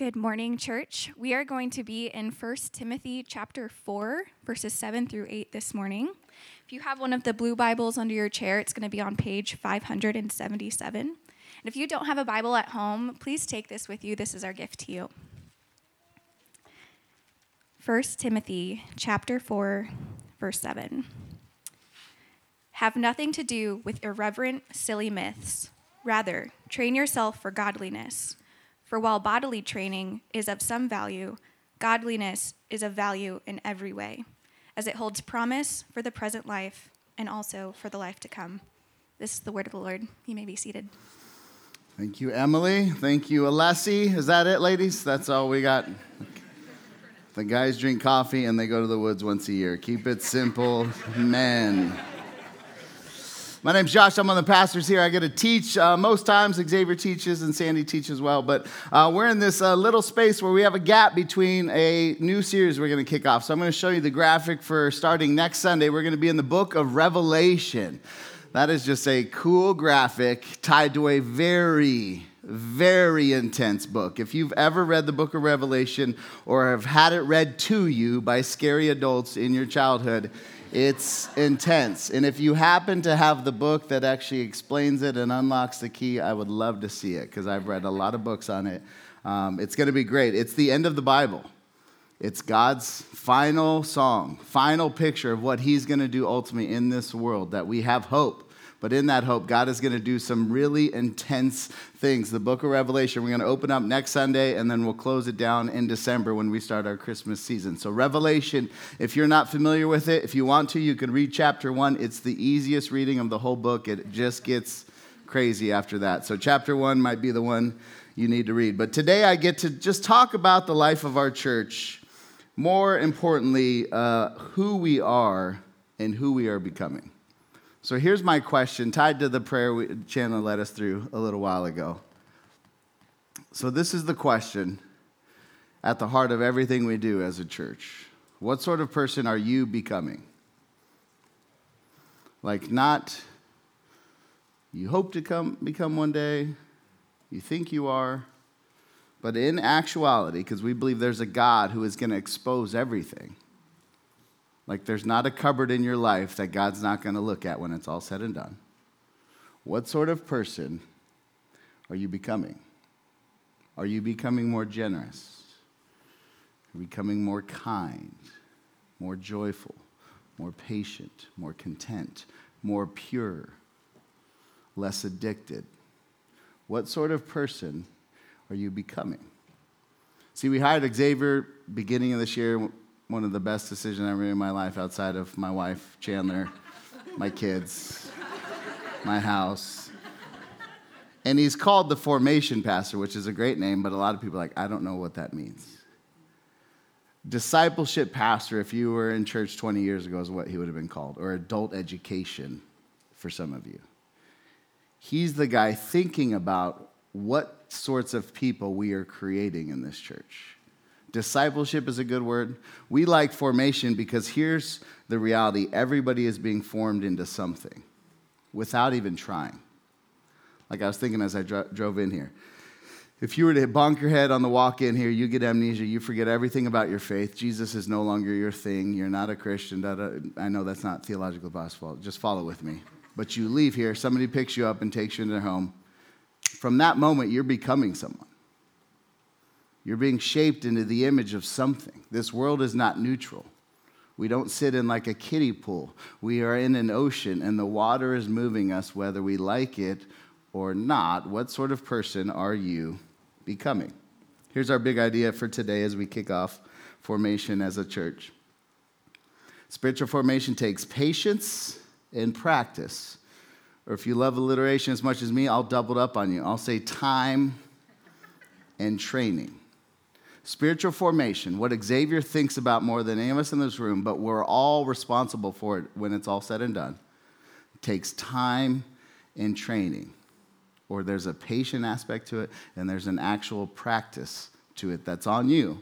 Good morning, church. We are going to be in 1 Timothy chapter 4, verses 7 through 8 this morning. If you have one of the blue Bibles under your chair, it's going to be on page 577. And if you don't have a Bible at home, please take this with you. This is our gift to you. 1 Timothy chapter 4, verse 7. Have nothing to do with irreverent, silly myths. Rather, train yourself for godliness. For while bodily training is of some value, godliness is of value in every way, as it holds promise for the present life and also for the life to come. This is the word of the Lord. You may be seated. Thank you, Emily. Thank you, Alessi. Is that it, ladies? That's all we got. The guys drink coffee and they go to the woods once a year. Keep it simple, men. My name's Josh. I'm one of the pastors here. I get to teach. Uh, most times, Xavier teaches and Sandy teaches well. But uh, we're in this uh, little space where we have a gap between a new series we're going to kick off. So I'm going to show you the graphic for starting next Sunday. We're going to be in the book of Revelation. That is just a cool graphic tied to a very very intense book. If you've ever read the book of Revelation or have had it read to you by scary adults in your childhood, it's intense. And if you happen to have the book that actually explains it and unlocks the key, I would love to see it because I've read a lot of books on it. Um, it's going to be great. It's the end of the Bible. It's God's final song, final picture of what He's going to do ultimately in this world, that we have hope but in that hope, God is going to do some really intense things. The book of Revelation, we're going to open up next Sunday, and then we'll close it down in December when we start our Christmas season. So, Revelation, if you're not familiar with it, if you want to, you can read chapter one. It's the easiest reading of the whole book. It just gets crazy after that. So, chapter one might be the one you need to read. But today, I get to just talk about the life of our church. More importantly, uh, who we are and who we are becoming. So here's my question, tied to the prayer Chandler led us through a little while ago. So, this is the question at the heart of everything we do as a church What sort of person are you becoming? Like, not you hope to come, become one day, you think you are, but in actuality, because we believe there's a God who is going to expose everything like there's not a cupboard in your life that God's not going to look at when it's all said and done. What sort of person are you becoming? Are you becoming more generous? Becoming more kind, more joyful, more patient, more content, more pure, less addicted? What sort of person are you becoming? See, we hired Xavier beginning of this year one of the best decisions I ever made in my life outside of my wife, Chandler, my kids, my house. And he's called the formation pastor, which is a great name, but a lot of people are like, I don't know what that means. Discipleship pastor, if you were in church 20 years ago, is what he would have been called, or adult education for some of you. He's the guy thinking about what sorts of people we are creating in this church. Discipleship is a good word. We like formation because here's the reality everybody is being formed into something without even trying. Like I was thinking as I dro- drove in here. If you were to bonk your head on the walk in here, you get amnesia, you forget everything about your faith. Jesus is no longer your thing. You're not a Christian. Da, da. I know that's not theologically possible. Just follow with me. But you leave here, somebody picks you up and takes you into their home. From that moment, you're becoming someone. You're being shaped into the image of something. This world is not neutral. We don't sit in like a kiddie pool. We are in an ocean, and the water is moving us whether we like it or not. What sort of person are you becoming? Here's our big idea for today as we kick off formation as a church. Spiritual formation takes patience and practice. Or if you love alliteration as much as me, I'll double it up on you. I'll say time and training. Spiritual formation, what Xavier thinks about more than any of us in this room, but we're all responsible for it when it's all said and done, takes time and training. Or there's a patient aspect to it, and there's an actual practice to it that's on you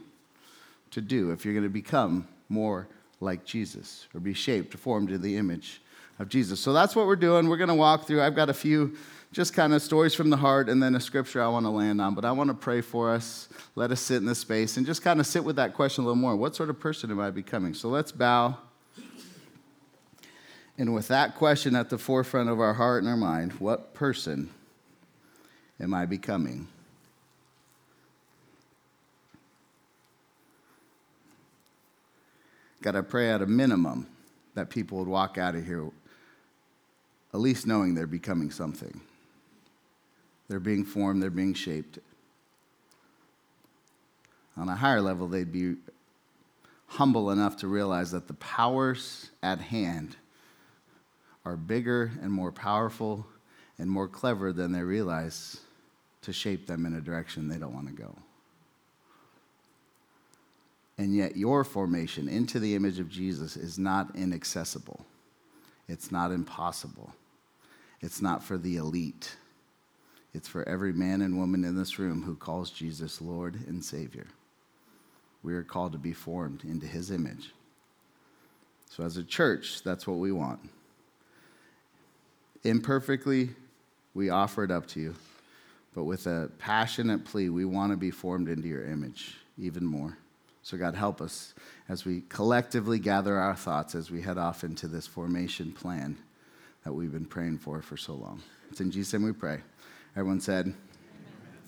to do if you're going to become more like Jesus or be shaped, formed into the image of Jesus. So that's what we're doing. We're going to walk through. I've got a few just kind of stories from the heart and then a scripture I want to land on. But I want to pray for us. Let us sit in this space and just kind of sit with that question a little more. What sort of person am I becoming? So let's bow. And with that question at the forefront of our heart and our mind, what person am I becoming? God, I pray at a minimum that people would walk out of here at least knowing they're becoming something. They're being formed, they're being shaped. On a higher level, they'd be humble enough to realize that the powers at hand are bigger and more powerful and more clever than they realize to shape them in a direction they don't want to go. And yet, your formation into the image of Jesus is not inaccessible. It's not impossible. It's not for the elite. It's for every man and woman in this room who calls Jesus Lord and Savior. We are called to be formed into his image. So, as a church, that's what we want. Imperfectly, we offer it up to you, but with a passionate plea, we want to be formed into your image even more. So, God, help us as we collectively gather our thoughts as we head off into this formation plan that we've been praying for for so long. It's in Jesus' name we pray. Everyone said,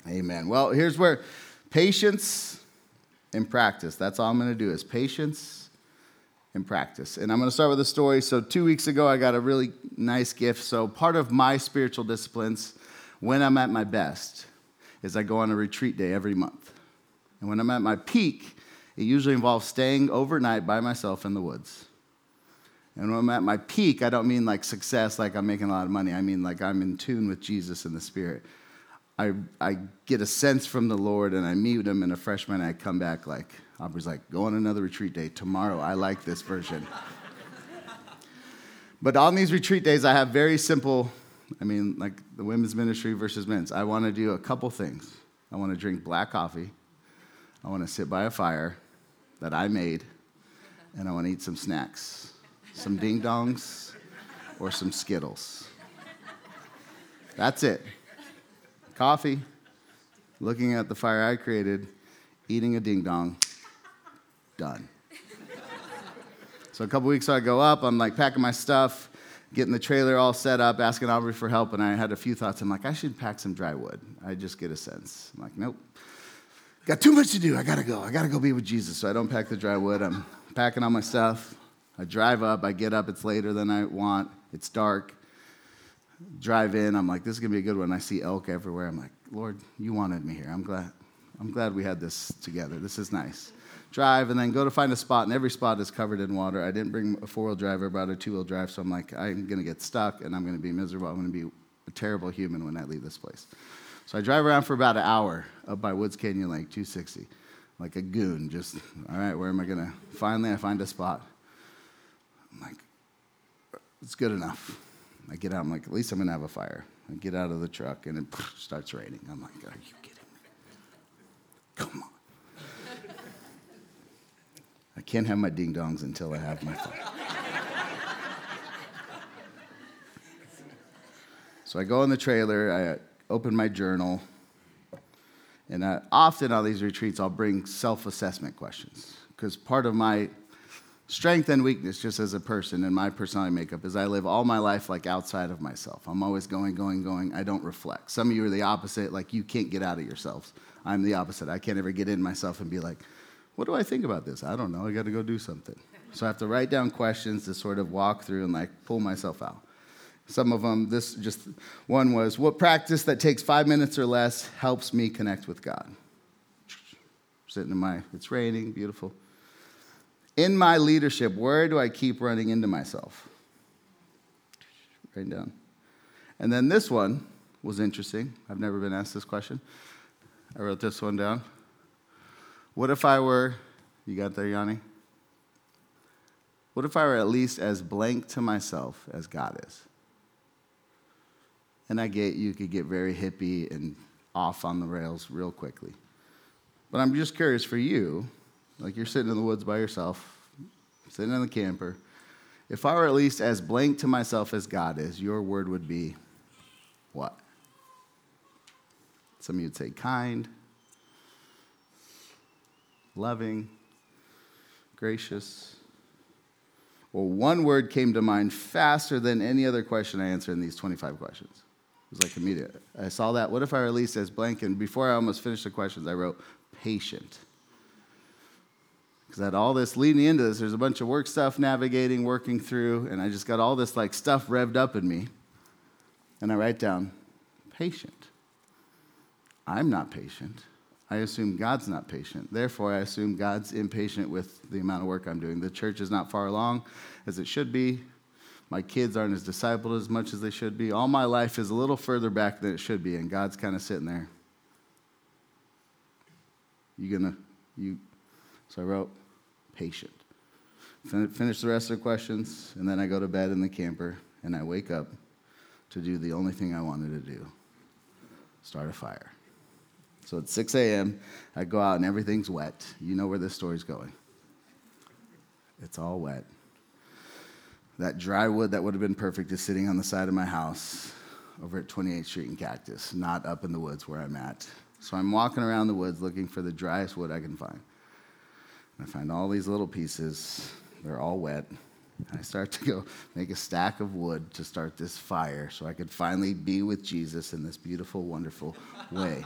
Amen. Amen. Well, here's where patience and practice. That's all I'm going to do is patience and practice. And I'm going to start with a story. So, two weeks ago, I got a really nice gift. So, part of my spiritual disciplines when I'm at my best is I go on a retreat day every month. And when I'm at my peak, it usually involves staying overnight by myself in the woods. And when I'm at my peak, I don't mean like success, like I'm making a lot of money. I mean like I'm in tune with Jesus and the Spirit. I, I get a sense from the Lord and I meet him in a freshman. I come back like, Aubrey's like, go on another retreat day tomorrow. I like this version. but on these retreat days, I have very simple, I mean, like the women's ministry versus men's. I want to do a couple things. I want to drink black coffee. I want to sit by a fire that I made, and I want to eat some snacks some ding dongs or some Skittles. That's it. Coffee, looking at the fire I created, eating a ding dong, done. So a couple weeks I go up, I'm like packing my stuff, getting the trailer all set up, asking Aubrey for help, and I had a few thoughts. I'm like, I should pack some dry wood. I just get a sense. I'm like, nope. Got too much to do. I gotta go. I gotta go be with Jesus. So I don't pack the dry wood. I'm packing all my stuff. I drive up, I get up, it's later than I want, it's dark. Drive in, I'm like, this is gonna be a good one. I see elk everywhere. I'm like, Lord, you wanted me here. I'm glad. I'm glad we had this together. This is nice. Drive and then go to find a spot, and every spot is covered in water. I didn't bring a four wheel drive, I brought a two wheel drive, so I'm like, I'm gonna get stuck and I'm gonna be miserable. I'm gonna be a terrible human when I leave this place. So I drive around for about an hour up by Woods Canyon Lake, 260, like a goon. Just, all right, where am I gonna? Finally, I find a spot. It's good enough. I get out, I'm like, at least I'm gonna have a fire. I get out of the truck and it starts raining. I'm like, are you kidding me? Come on. I can't have my ding dongs until I have my fire. so I go in the trailer, I open my journal, and I, often on these retreats, I'll bring self assessment questions because part of my strength and weakness just as a person and my personality makeup is I live all my life like outside of myself. I'm always going, going, going. I don't reflect. Some of you are the opposite, like you can't get out of yourselves. I'm the opposite. I can't ever get in myself and be like, what do I think about this? I don't know. I got to go do something. So I have to write down questions to sort of walk through and like pull myself out. Some of them, this just one was, what practice that takes five minutes or less helps me connect with God? Sitting in my, it's raining, beautiful in my leadership, where do I keep running into myself? Write down. And then this one was interesting. I've never been asked this question. I wrote this one down. What if I were, you got there, Yanni? What if I were at least as blank to myself as God is? And I get you could get very hippie and off on the rails real quickly. But I'm just curious for you, like you're sitting in the woods by yourself, sitting in the camper. If I were at least as blank to myself as God is, your word would be what? Some of you'd say kind, loving, gracious. Well, one word came to mind faster than any other question I answered in these 25 questions. It was like immediate. I saw that. What if I released as blank? And before I almost finished the questions, I wrote patient. Because I had all this leading into this. There's a bunch of work stuff navigating, working through, and I just got all this like stuff revved up in me. And I write down patient. I'm not patient. I assume God's not patient. Therefore, I assume God's impatient with the amount of work I'm doing. The church is not far along as it should be. My kids aren't as discipled as much as they should be. All my life is a little further back than it should be, and God's kind of sitting there. You gonna, you, so I wrote, patient. Fin- Finish the rest of the questions, and then I go to bed in the camper, and I wake up to do the only thing I wanted to do start a fire. So at 6 a.m., I go out and everything's wet. You know where this story's going. It's all wet. That dry wood that would have been perfect is sitting on the side of my house over at 28th Street in Cactus, not up in the woods where I'm at. So I'm walking around the woods looking for the driest wood I can find. I find all these little pieces, they're all wet. I start to go make a stack of wood to start this fire so I could finally be with Jesus in this beautiful, wonderful way.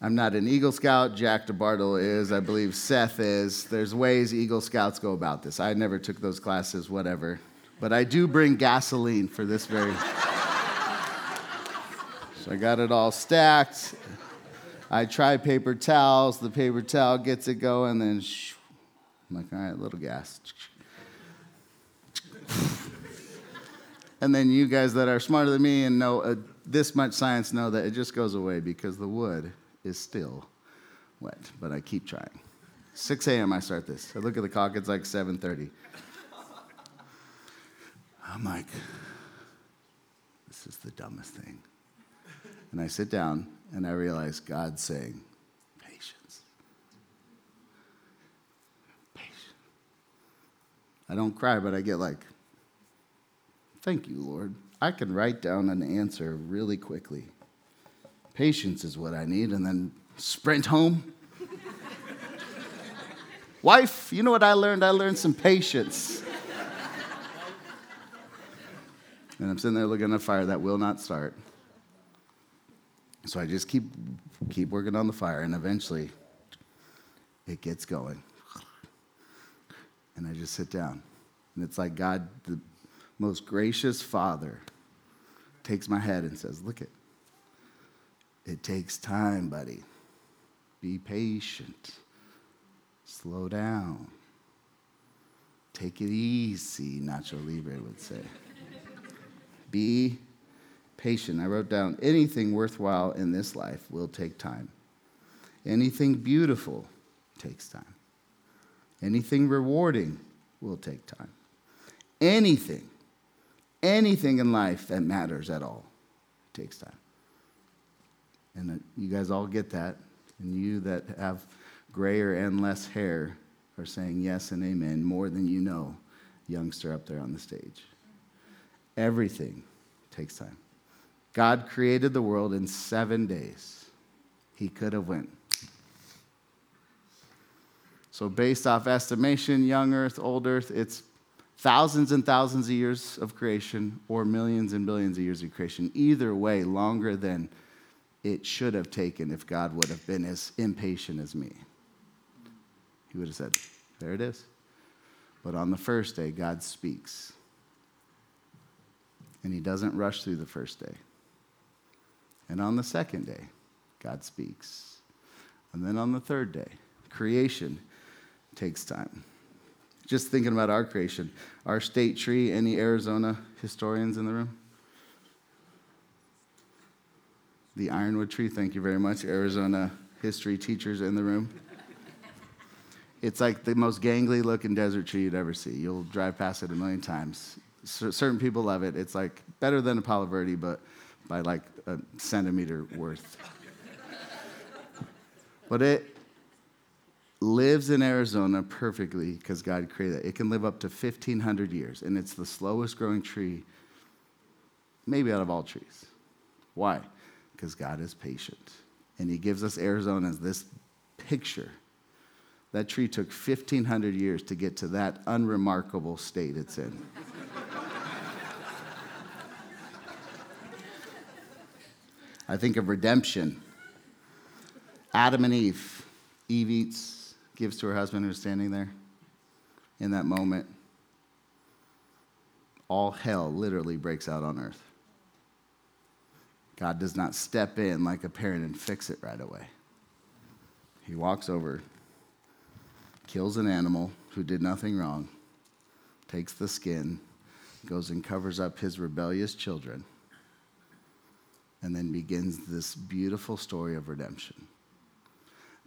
I'm not an Eagle Scout. Jack DeBartle is. I believe Seth is. There's ways Eagle Scouts go about this. I never took those classes, whatever. But I do bring gasoline for this very. so I got it all stacked. I try paper towels. The paper towel gets it going, then I'm like, all right, a little gas. and then you guys that are smarter than me and know uh, this much science know that it just goes away because the wood is still wet. But I keep trying. 6 a.m. I start this. I look at the clock. It's like 7:30. I'm like, this is the dumbest thing. And I sit down and I realize God's saying, patience. Patience. I don't cry, but I get like, thank you, Lord. I can write down an answer really quickly. Patience is what I need, and then sprint home. Wife, you know what I learned? I learned some patience. and I'm sitting there looking at a fire that will not start. So I just keep keep working on the fire, and eventually it gets going. And I just sit down. And it's like God, the most gracious Father, takes my head and says, Look it. It takes time, buddy. Be patient. Slow down. Take it easy, Nacho Libre would say. Be patient. I wrote down anything worthwhile in this life will take time. Anything beautiful takes time. Anything rewarding will take time. Anything, anything in life that matters at all takes time. And uh, you guys all get that. And you that have grayer and less hair are saying yes and amen more than you know, youngster up there on the stage. Everything takes time. God created the world in seven days. He could have went. So based off estimation, young earth, old earth, it's thousands and thousands of years of creation or millions and billions of years of creation. Either way, longer than it should have taken if God would have been as impatient as me. He would have said, There it is. But on the first day, God speaks. And he doesn't rush through the first day. And on the second day, God speaks. And then on the third day, creation takes time. Just thinking about our creation, our state tree, any Arizona historians in the room? The ironwood tree, thank you very much. Arizona history teachers in the room. It's like the most gangly looking desert tree you'd ever see. You'll drive past it a million times. C- certain people love it. It's like better than a Palo Verde, but by like a centimeter worth. but it lives in Arizona perfectly because God created it. It can live up to 1,500 years, and it's the slowest growing tree, maybe out of all trees. Why? because God is patient. And He gives us Arizona this picture. That tree took 1,500 years to get to that unremarkable state it's in. I think of redemption. Adam and Eve. Eve eats, gives to her husband who's standing there. In that moment, all hell literally breaks out on earth. God does not step in like a parent and fix it right away. He walks over, kills an animal who did nothing wrong, takes the skin, goes and covers up his rebellious children, and then begins this beautiful story of redemption.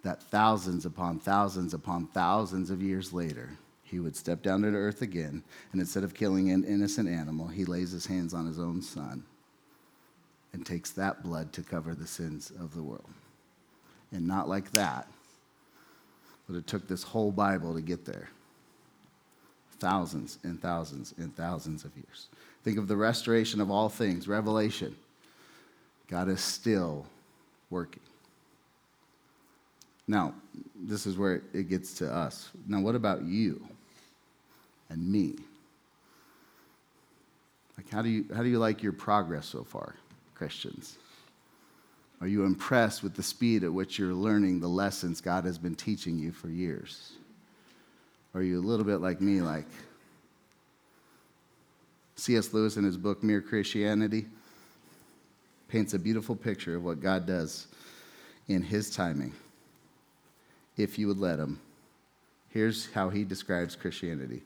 That thousands upon thousands upon thousands of years later, he would step down to earth again, and instead of killing an innocent animal, he lays his hands on his own son and takes that blood to cover the sins of the world. And not like that, but it took this whole Bible to get there. Thousands and thousands and thousands of years. Think of the restoration of all things, Revelation. God is still working. Now, this is where it gets to us. Now, what about you and me? Like, how do you, how do you like your progress so far, Christians? Are you impressed with the speed at which you're learning the lessons God has been teaching you for years? Are you a little bit like me, like C.S. Lewis in his book, Mere Christianity, paints a beautiful picture of what God does in his timing if you would let him. Here's how he describes Christianity.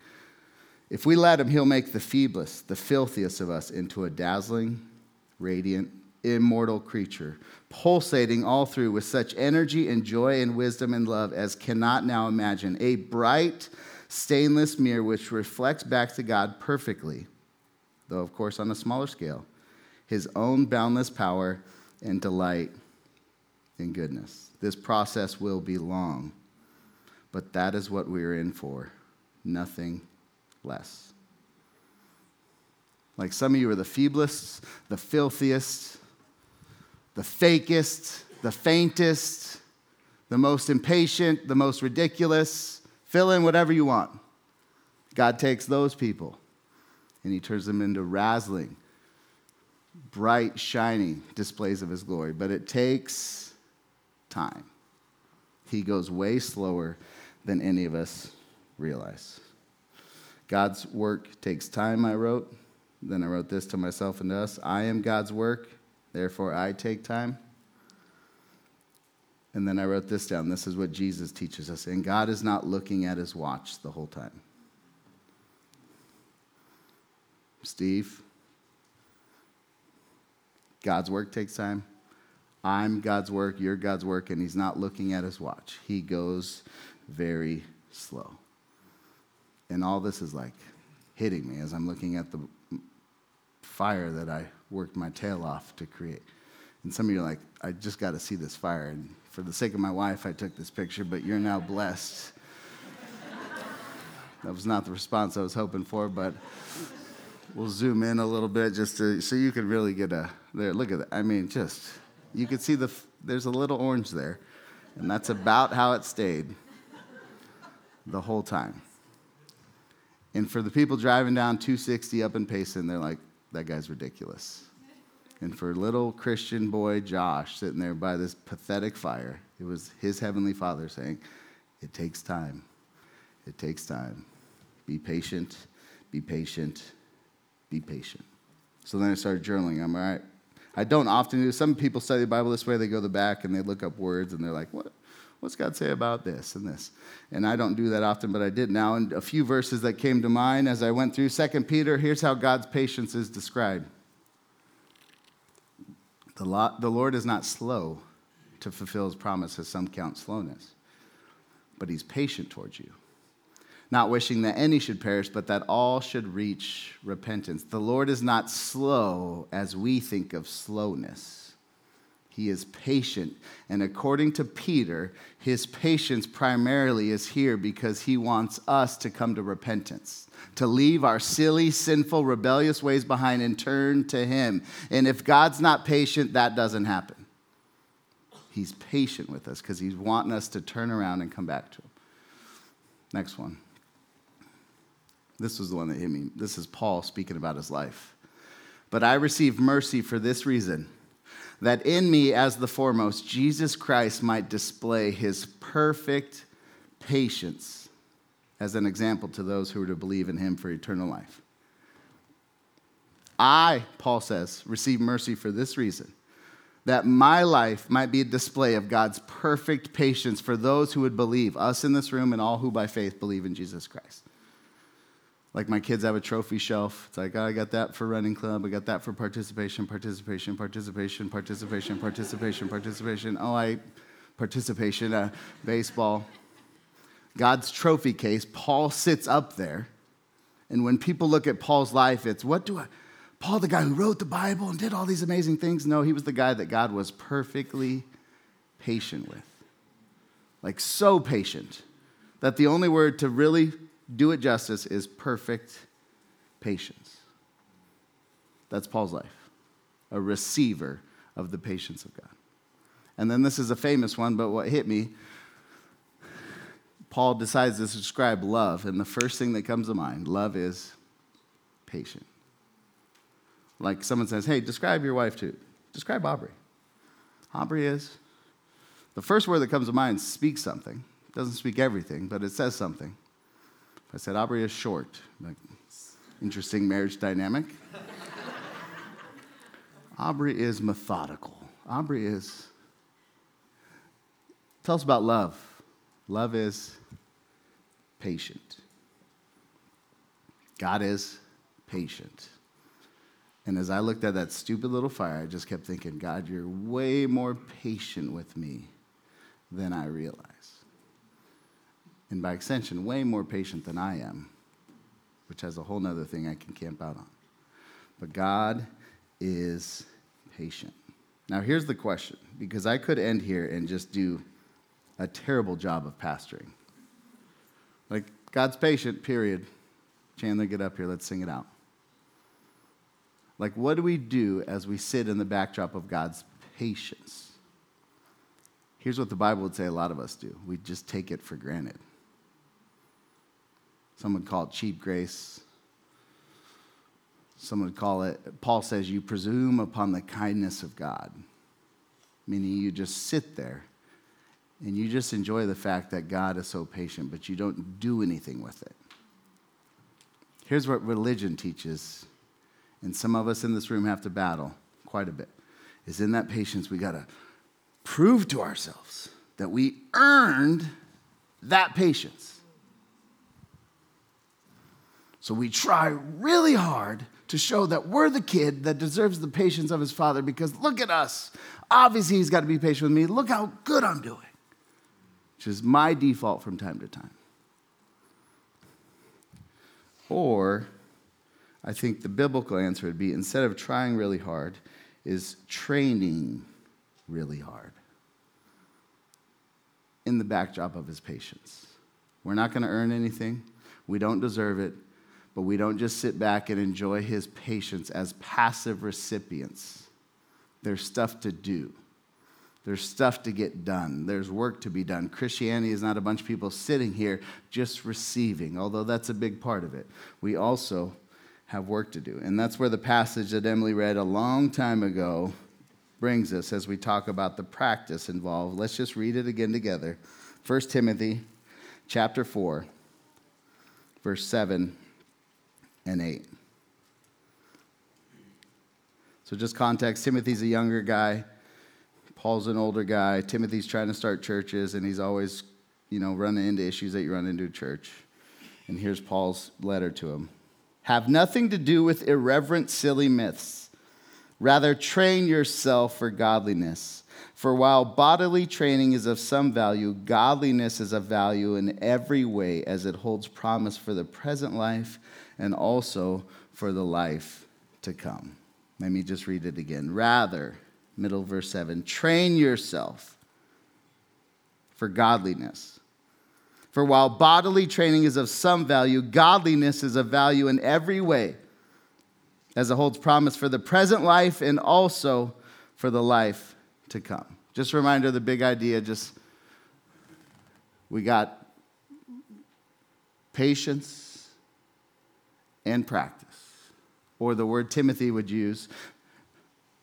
If we let him, he'll make the feeblest, the filthiest of us into a dazzling, radiant, immortal creature, pulsating all through with such energy and joy and wisdom and love as cannot now imagine. A bright, stainless mirror which reflects back to God perfectly, though, of course, on a smaller scale, his own boundless power and delight in goodness. This process will be long, but that is what we are in for, nothing less. Like some of you are the feeblest, the filthiest, the fakest, the faintest, the most impatient, the most ridiculous. Fill in whatever you want. God takes those people and he turns them into razzling, bright, shining displays of his glory. But it takes time. He goes way slower than any of us realize. God's work takes time, I wrote. Then I wrote this to myself and to us I am God's work, therefore I take time. And then I wrote this down. This is what Jesus teaches us. And God is not looking at his watch the whole time. Steve, God's work takes time. I'm God's work, you're God's work, and he's not looking at his watch. He goes very slow. And all this is like hitting me as I'm looking at the fire that I worked my tail off to create. And some of you are like, I just got to see this fire. And for the sake of my wife, I took this picture, but you're now blessed. that was not the response I was hoping for, but we'll zoom in a little bit just to, so you can really get a, there, look at that. I mean, just, you can see the, there's a little orange there. And that's about how it stayed the whole time. And for the people driving down 260 up in Payson, they're like, that guy's ridiculous. And for little Christian boy Josh sitting there by this pathetic fire, it was his heavenly father saying, It takes time. It takes time. Be patient, be patient, be patient. So then I started journaling. I'm all right. I don't often do. Some people study the Bible this way. They go to the back and they look up words and they're like, "What? What's God say about this and this?" And I don't do that often, but I did now. And a few verses that came to mind as I went through Second Peter. Here's how God's patience is described. The, Lord is not slow to fulfill his promise, as some count slowness, but he's patient towards you not wishing that any should perish, but that all should reach repentance. The Lord is not slow as we think of slowness. He is patient. And according to Peter, his patience primarily is here because he wants us to come to repentance, to leave our silly, sinful, rebellious ways behind and turn to him. And if God's not patient, that doesn't happen. He's patient with us because he's wanting us to turn around and come back to him. Next one. This was the one that hit me. This is Paul speaking about his life. But I received mercy for this reason that in me, as the foremost, Jesus Christ might display his perfect patience as an example to those who are to believe in him for eternal life. I, Paul says, receive mercy for this reason that my life might be a display of God's perfect patience for those who would believe, us in this room and all who by faith believe in Jesus Christ. Like my kids have a trophy shelf. It's like, oh, I got that for running club. I got that for participation, participation, participation, participation, participation, participation. Oh, I participation, uh, baseball. God's trophy case, Paul sits up there. And when people look at Paul's life, it's what do I, Paul, the guy who wrote the Bible and did all these amazing things? No, he was the guy that God was perfectly patient with. Like, so patient that the only word to really do it justice is perfect patience. That's Paul's life, a receiver of the patience of God. And then this is a famous one, but what hit me, Paul decides to describe love, and the first thing that comes to mind love is patient. Like someone says, hey, describe your wife too. Describe Aubrey. Aubrey is. The first word that comes to mind speaks something. It doesn't speak everything, but it says something. I said, Aubrey is short. Like, interesting marriage dynamic. Aubrey is methodical. Aubrey is. Tell us about love. Love is patient. God is patient. And as I looked at that stupid little fire, I just kept thinking, God, you're way more patient with me than I realized and by extension, way more patient than I am, which has a whole other thing I can camp out on. But God is patient. Now, here's the question because I could end here and just do a terrible job of pastoring. Like, God's patient, period. Chandler, get up here, let's sing it out. Like, what do we do as we sit in the backdrop of God's patience? Here's what the Bible would say a lot of us do we just take it for granted. Some would call it cheap grace. Some would call it, Paul says, you presume upon the kindness of God, meaning you just sit there and you just enjoy the fact that God is so patient, but you don't do anything with it. Here's what religion teaches, and some of us in this room have to battle quite a bit, is in that patience we got to prove to ourselves that we earned that patience. So we try really hard to show that we're the kid that deserves the patience of his father because look at us. Obviously, he's got to be patient with me. Look how good I'm doing, which is my default from time to time. Or I think the biblical answer would be instead of trying really hard, is training really hard in the backdrop of his patience. We're not going to earn anything, we don't deserve it. But we don't just sit back and enjoy his patience as passive recipients. There's stuff to do. There's stuff to get done. There's work to be done. Christianity is not a bunch of people sitting here just receiving, although that's a big part of it. We also have work to do. And that's where the passage that Emily read a long time ago brings us as we talk about the practice involved. Let's just read it again together. 1 Timothy chapter 4 verse 7 and 8. So, just context Timothy's a younger guy, Paul's an older guy. Timothy's trying to start churches, and he's always, you know, running into issues that you run into church. And here's Paul's letter to him Have nothing to do with irreverent, silly myths. Rather, train yourself for godliness. For while bodily training is of some value, godliness is of value in every way as it holds promise for the present life and also for the life to come. Let me just read it again. Rather, middle verse 7. Train yourself for godliness. For while bodily training is of some value, godliness is of value in every way, as it holds promise for the present life and also for the life to come. Just a reminder the big idea just we got patience and practice. Or the word Timothy would use,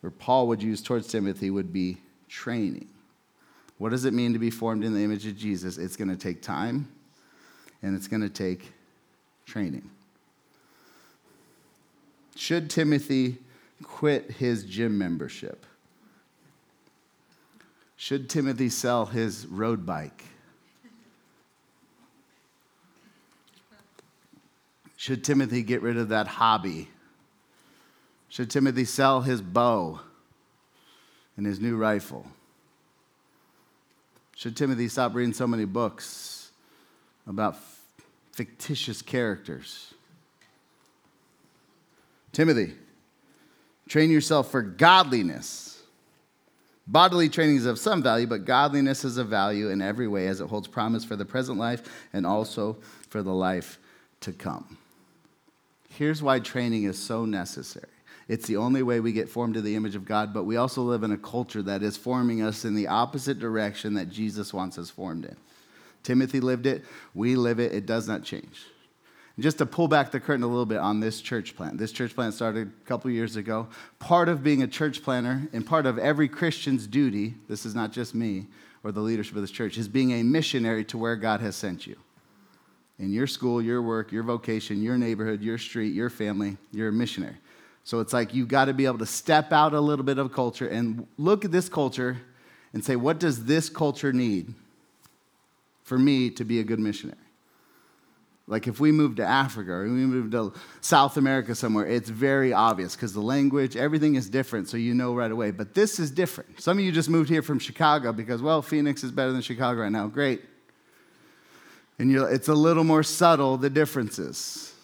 or Paul would use towards Timothy, would be training. What does it mean to be formed in the image of Jesus? It's going to take time and it's going to take training. Should Timothy quit his gym membership? Should Timothy sell his road bike? Should Timothy get rid of that hobby? Should Timothy sell his bow and his new rifle? Should Timothy stop reading so many books about fictitious characters? Timothy, train yourself for godliness. Bodily training is of some value, but godliness is of value in every way as it holds promise for the present life and also for the life to come. Here's why training is so necessary. It's the only way we get formed to the image of God, but we also live in a culture that is forming us in the opposite direction that Jesus wants us formed in. Timothy lived it, we live it, it does not change. And just to pull back the curtain a little bit on this church plant. This church plant started a couple years ago. Part of being a church planter and part of every Christian's duty, this is not just me or the leadership of this church, is being a missionary to where God has sent you. In your school, your work, your vocation, your neighborhood, your street, your family, you're a missionary. So it's like you've got to be able to step out a little bit of culture and look at this culture and say, what does this culture need for me to be a good missionary? Like if we move to Africa or we move to South America somewhere, it's very obvious because the language, everything is different, so you know right away. But this is different. Some of you just moved here from Chicago because, well, Phoenix is better than Chicago right now. Great. And it's a little more subtle, the differences.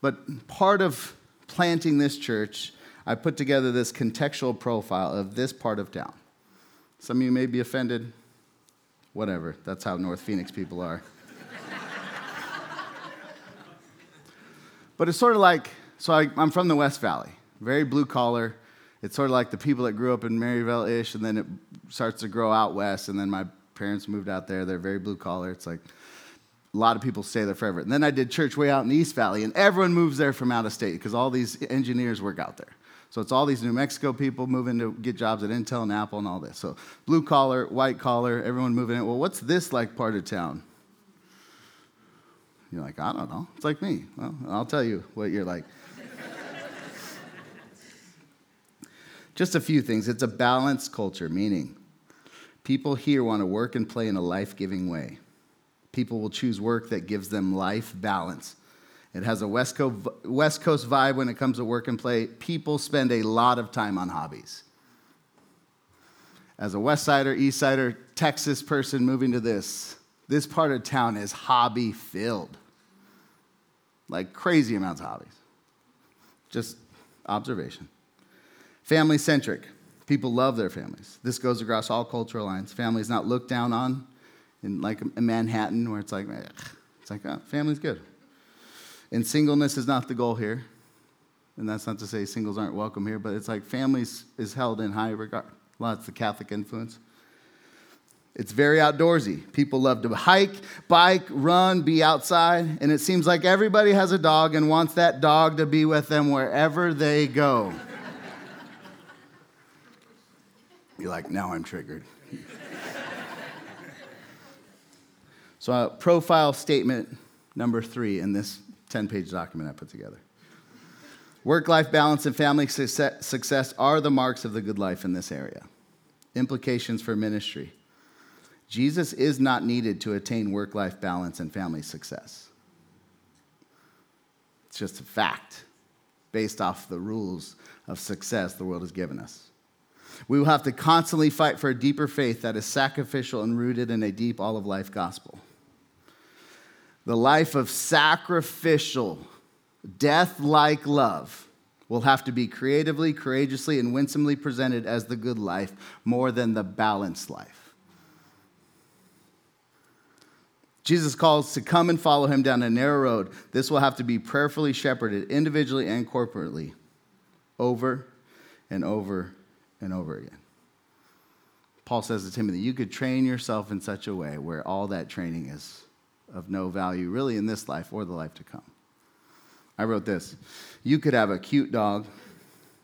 But part of planting this church, I put together this contextual profile of this part of town. Some of you may be offended. Whatever. That's how North Phoenix people are. but it's sort of like so I, am from the West Valley, very blue collar. It's sort of like the people that grew up in Maryvale ish, and then it starts to grow out west, and then my parents moved out there. They're very blue collar. It's like a lot of people stay there forever. And then I did church way out in the East Valley, and everyone moves there from out of state because all these engineers work out there. So it's all these New Mexico people moving to get jobs at Intel and Apple and all this. So blue collar, white collar, everyone moving in. Well, what's this like part of town? You're like, I don't know. It's like me. Well, I'll tell you what you're like. Just a few things. It's a balanced culture, meaning people here want to work and play in a life giving way. People will choose work that gives them life balance. It has a West Coast, West Coast vibe when it comes to work and play. People spend a lot of time on hobbies. As a West Sider, East Sider, Texas person moving to this, this part of town is hobby filled. Like crazy amounts of hobbies. Just observation. Family centric. People love their families. This goes across all cultural lines. Families not looked down on, in like Manhattan where it's like, it's like, oh, family's good. And singleness is not the goal here. And that's not to say singles aren't welcome here, but it's like families is held in high regard. Lots of Catholic influence. It's very outdoorsy. People love to hike, bike, run, be outside, and it seems like everybody has a dog and wants that dog to be with them wherever they go. You're like, now I'm triggered. So, uh, profile statement number three in this 10 page document I put together. Work life balance and family success are the marks of the good life in this area. Implications for ministry Jesus is not needed to attain work life balance and family success. It's just a fact based off the rules of success the world has given us. We will have to constantly fight for a deeper faith that is sacrificial and rooted in a deep all of life gospel the life of sacrificial, death like love, will have to be creatively, courageously, and winsomely presented as the good life more than the balanced life. Jesus calls to come and follow him down a narrow road. This will have to be prayerfully shepherded individually and corporately over and over and over again. Paul says to Timothy, You could train yourself in such a way where all that training is of no value, really, in this life or the life to come. I wrote this You could have a cute dog,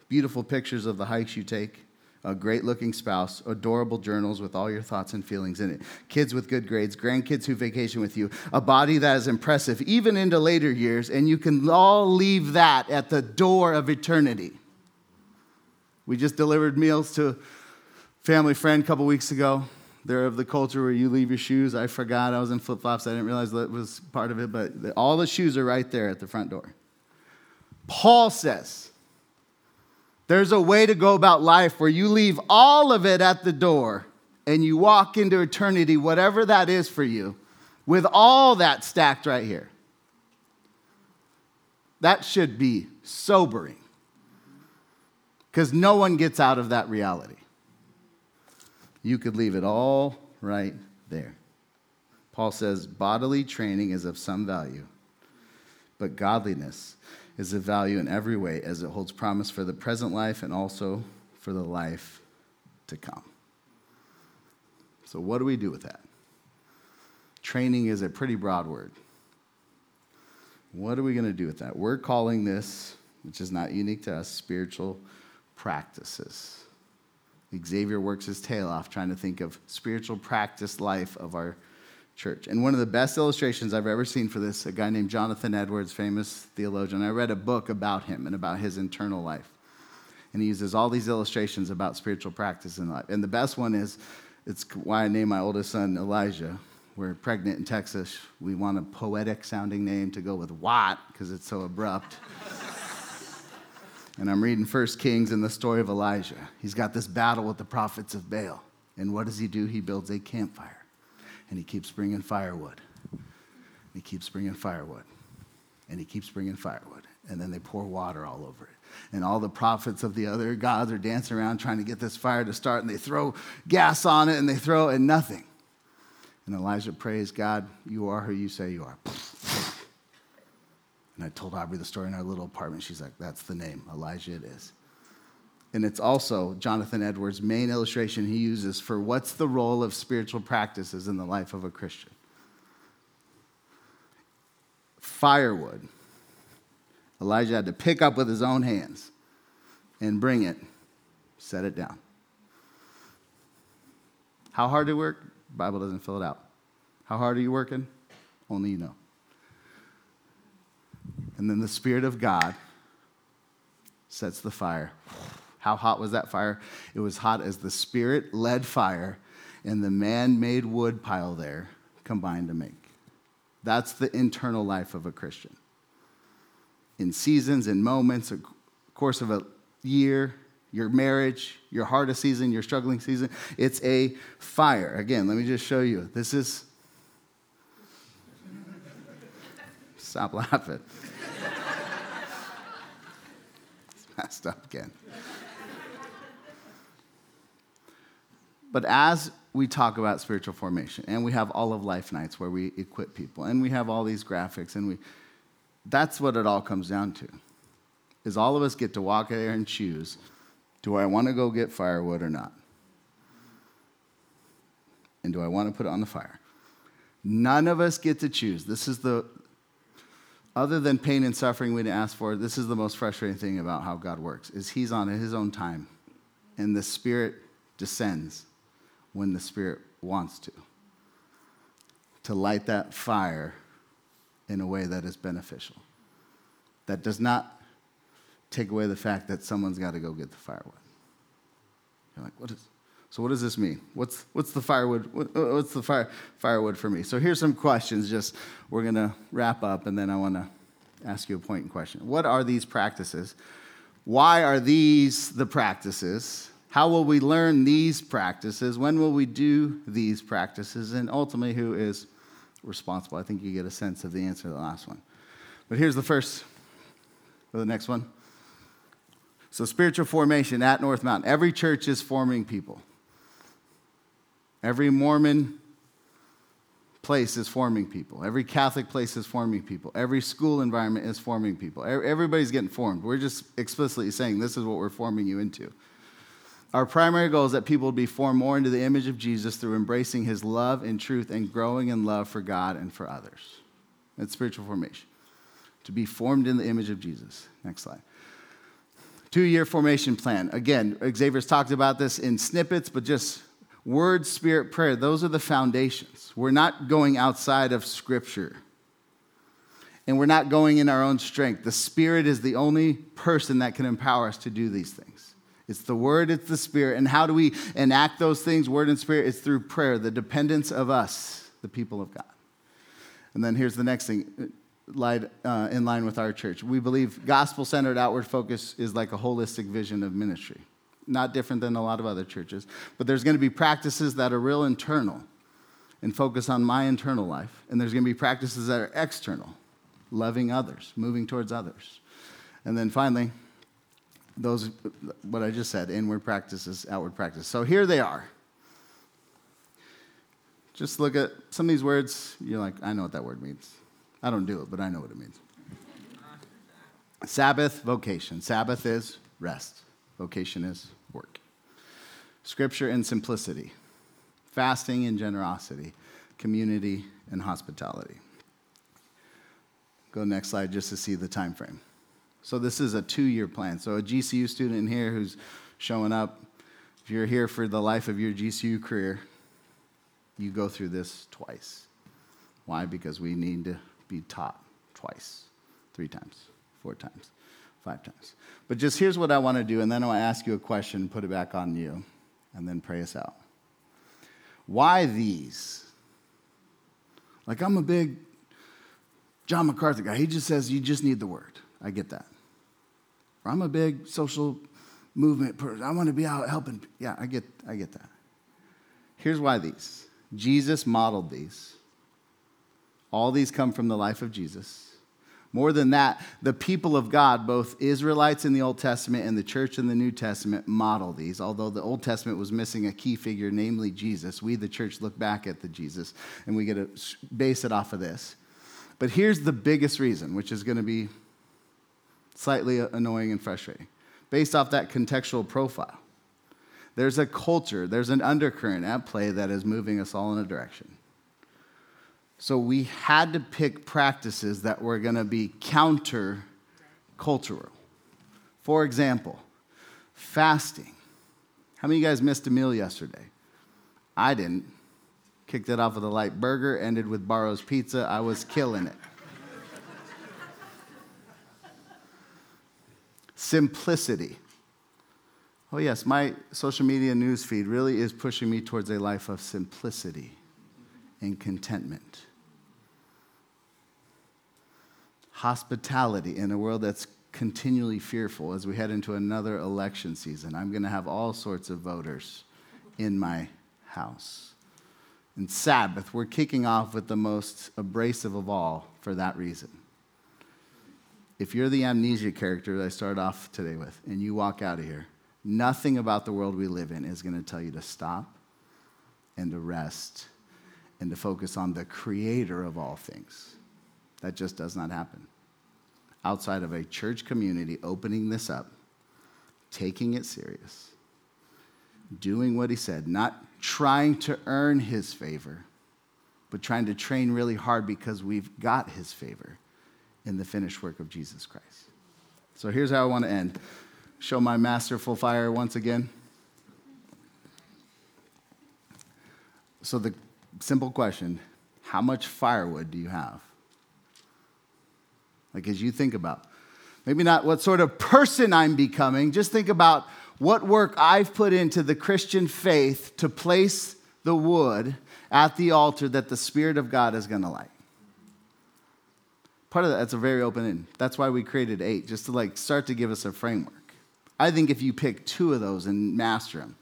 beautiful pictures of the hikes you take, a great looking spouse, adorable journals with all your thoughts and feelings in it, kids with good grades, grandkids who vacation with you, a body that is impressive even into later years, and you can all leave that at the door of eternity. We just delivered meals to family friend a couple weeks ago. They're of the culture where you leave your shoes. I forgot I was in flip flops. I didn't realize that was part of it, but all the shoes are right there at the front door. Paul says there's a way to go about life where you leave all of it at the door and you walk into eternity, whatever that is for you, with all that stacked right here. That should be sobering because no one gets out of that reality. You could leave it all right there. Paul says bodily training is of some value, but godliness is of value in every way as it holds promise for the present life and also for the life to come. So, what do we do with that? Training is a pretty broad word. What are we going to do with that? We're calling this, which is not unique to us, spiritual practices. Xavier works his tail off trying to think of spiritual practice life of our church. And one of the best illustrations I've ever seen for this, a guy named Jonathan Edwards, famous theologian. I read a book about him and about his internal life. And he uses all these illustrations about spiritual practice in life. And the best one is it's why I named my oldest son Elijah. We're pregnant in Texas. We want a poetic sounding name to go with Watt because it's so abrupt. And I'm reading First Kings and the story of Elijah. He's got this battle with the prophets of Baal. And what does he do? He builds a campfire. And he keeps bringing firewood. And he keeps bringing firewood. And he keeps bringing firewood. And then they pour water all over it. And all the prophets of the other gods are dancing around trying to get this fire to start. And they throw gas on it and they throw it and nothing. And Elijah prays, God, you are who you say you are. And I told Aubrey the story in our little apartment. She's like, that's the name. Elijah it is. And it's also Jonathan Edwards' main illustration he uses for what's the role of spiritual practices in the life of a Christian. Firewood. Elijah had to pick up with his own hands and bring it, set it down. How hard to work? Bible doesn't fill it out. How hard are you working? Only you know. And then the Spirit of God sets the fire. How hot was that fire? It was hot as the Spirit led fire and the man made wood pile there combined to make. That's the internal life of a Christian. In seasons, in moments, a course of a year, your marriage, your hardest season, your struggling season, it's a fire. Again, let me just show you. This is. Stop laughing. messed up again. but as we talk about spiritual formation, and we have all of life nights where we equip people, and we have all these graphics, and we that's what it all comes down to. Is all of us get to walk there and choose, do I want to go get firewood or not? And do I want to put it on the fire? None of us get to choose. This is the other than pain and suffering we didn't ask for, this is the most frustrating thing about how God works, is he's on his own time. And the Spirit descends when the Spirit wants to. To light that fire in a way that is beneficial. That does not take away the fact that someone's got to go get the firewood. You're like, what is so what does this mean? What's, what's the firewood? What's the fire, firewood for me? So here's some questions. Just we're gonna wrap up, and then I want to ask you a point in question. What are these practices? Why are these the practices? How will we learn these practices? When will we do these practices? And ultimately, who is responsible? I think you get a sense of the answer to the last one. But here's the first, or the next one. So, spiritual formation at North Mountain. Every church is forming people. Every Mormon place is forming people. Every Catholic place is forming people. Every school environment is forming people. Everybody's getting formed. We're just explicitly saying this is what we're forming you into. Our primary goal is that people will be formed more into the image of Jesus through embracing his love and truth and growing in love for God and for others. That's spiritual formation. To be formed in the image of Jesus. Next slide. Two year formation plan. Again, Xavier's talked about this in snippets, but just word, spirit, prayer, those are the foundations. We're not going outside of Scripture. And we're not going in our own strength. The Spirit is the only person that can empower us to do these things. It's the Word, it's the Spirit. And how do we enact those things, Word and Spirit? It's through prayer, the dependence of us, the people of God. And then here's the next thing uh, in line with our church. We believe gospel centered outward focus is like a holistic vision of ministry not different than a lot of other churches. But there's going to be practices that are real internal and focus on my internal life. And there's going to be practices that are external, loving others, moving towards others. And then finally, those, what I just said, inward practices, outward practice. So here they are. Just look at some of these words. You're like, I know what that word means. I don't do it, but I know what it means. Sabbath, vocation. Sabbath is rest. Vocation is work. Scripture and simplicity, fasting and generosity, community and hospitality. Go next slide just to see the time frame. So this is a two-year plan. So a GCU student here who's showing up, if you're here for the life of your GCU career, you go through this twice. Why? Because we need to be taught twice, three times, four times five times. But just here's what I want to do, and then I want to ask you a question, put it back on you, and then pray us out. Why these? Like, I'm a big John MacArthur guy. He just says you just need the word. I get that. Or I'm a big social movement person. I want to be out helping. Yeah, I get, I get that. Here's why these Jesus modeled these. All these come from the life of Jesus. More than that, the people of God, both Israelites in the Old Testament and the church in the New Testament, model these. Although the Old Testament was missing a key figure, namely Jesus, we, the church, look back at the Jesus and we get to base it off of this. But here's the biggest reason, which is going to be slightly annoying and frustrating. Based off that contextual profile, there's a culture, there's an undercurrent at play that is moving us all in a direction. So we had to pick practices that were going to be counter cultural. For example, fasting. How many of you guys missed a meal yesterday? I didn't. Kicked it off with a light burger, ended with Barro's Pizza. I was killing it. Simplicity. Oh, yes, my social media news feed really is pushing me towards a life of simplicity and contentment hospitality in a world that's continually fearful as we head into another election season. I'm going to have all sorts of voters in my house. And Sabbath, we're kicking off with the most abrasive of all for that reason. If you're the amnesia character that I started off today with, and you walk out of here, nothing about the world we live in is going to tell you to stop and to rest and to focus on the creator of all things. That just does not happen outside of a church community opening this up, taking it serious, doing what he said, not trying to earn his favor, but trying to train really hard because we've got his favor in the finished work of Jesus Christ. So here's how I want to end. Show my masterful fire once again. So, the simple question how much firewood do you have? Like, as you think about, maybe not what sort of person I'm becoming, just think about what work I've put into the Christian faith to place the wood at the altar that the Spirit of God is going to light. Part of that, that's a very open end. That's why we created eight, just to like start to give us a framework. I think if you pick two of those and master them,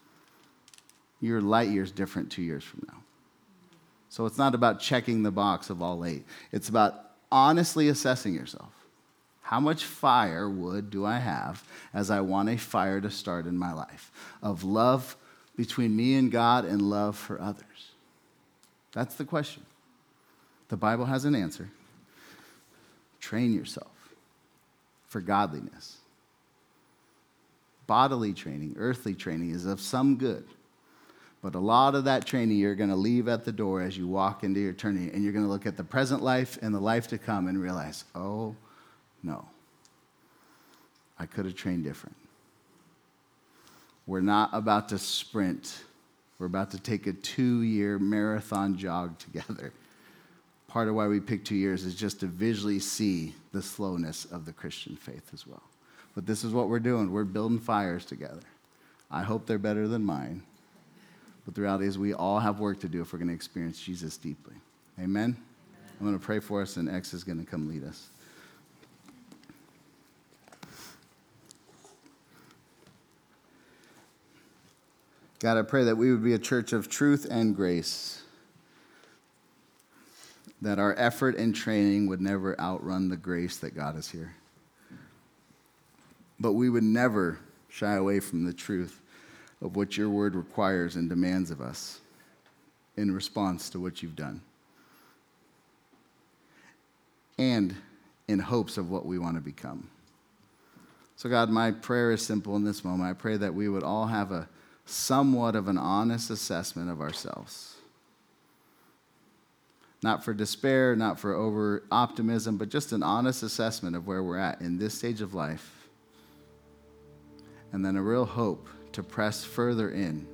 you're light years different two years from now. So it's not about checking the box of all eight. It's about honestly assessing yourself. How much firewood do I have as I want a fire to start in my life of love between me and God and love for others? That's the question. The Bible has an answer. Train yourself for godliness. Bodily training, earthly training is of some good. But a lot of that training you're going to leave at the door as you walk into your eternity, and you're going to look at the present life and the life to come and realize, oh, no. I could have trained different. We're not about to sprint. We're about to take a two year marathon jog together. Part of why we pick two years is just to visually see the slowness of the Christian faith as well. But this is what we're doing. We're building fires together. I hope they're better than mine. But the reality is, we all have work to do if we're going to experience Jesus deeply. Amen? Amen. I'm going to pray for us, and X is going to come lead us. God, I pray that we would be a church of truth and grace, that our effort and training would never outrun the grace that God is here. But we would never shy away from the truth of what your word requires and demands of us in response to what you've done. And in hopes of what we want to become. So, God, my prayer is simple in this moment. I pray that we would all have a somewhat of an honest assessment of ourselves. Not for despair, not for over optimism, but just an honest assessment of where we're at in this stage of life. And then a real hope to press further in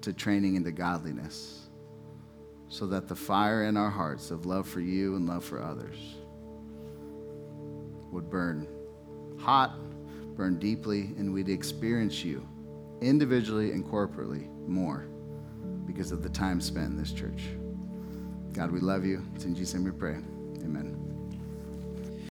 to training into godliness so that the fire in our hearts of love for you and love for others would burn hot, burn deeply, and we'd experience you individually and corporately more because of the time spent in this church. God, we love you. It's in Jesus' name we pray. Amen.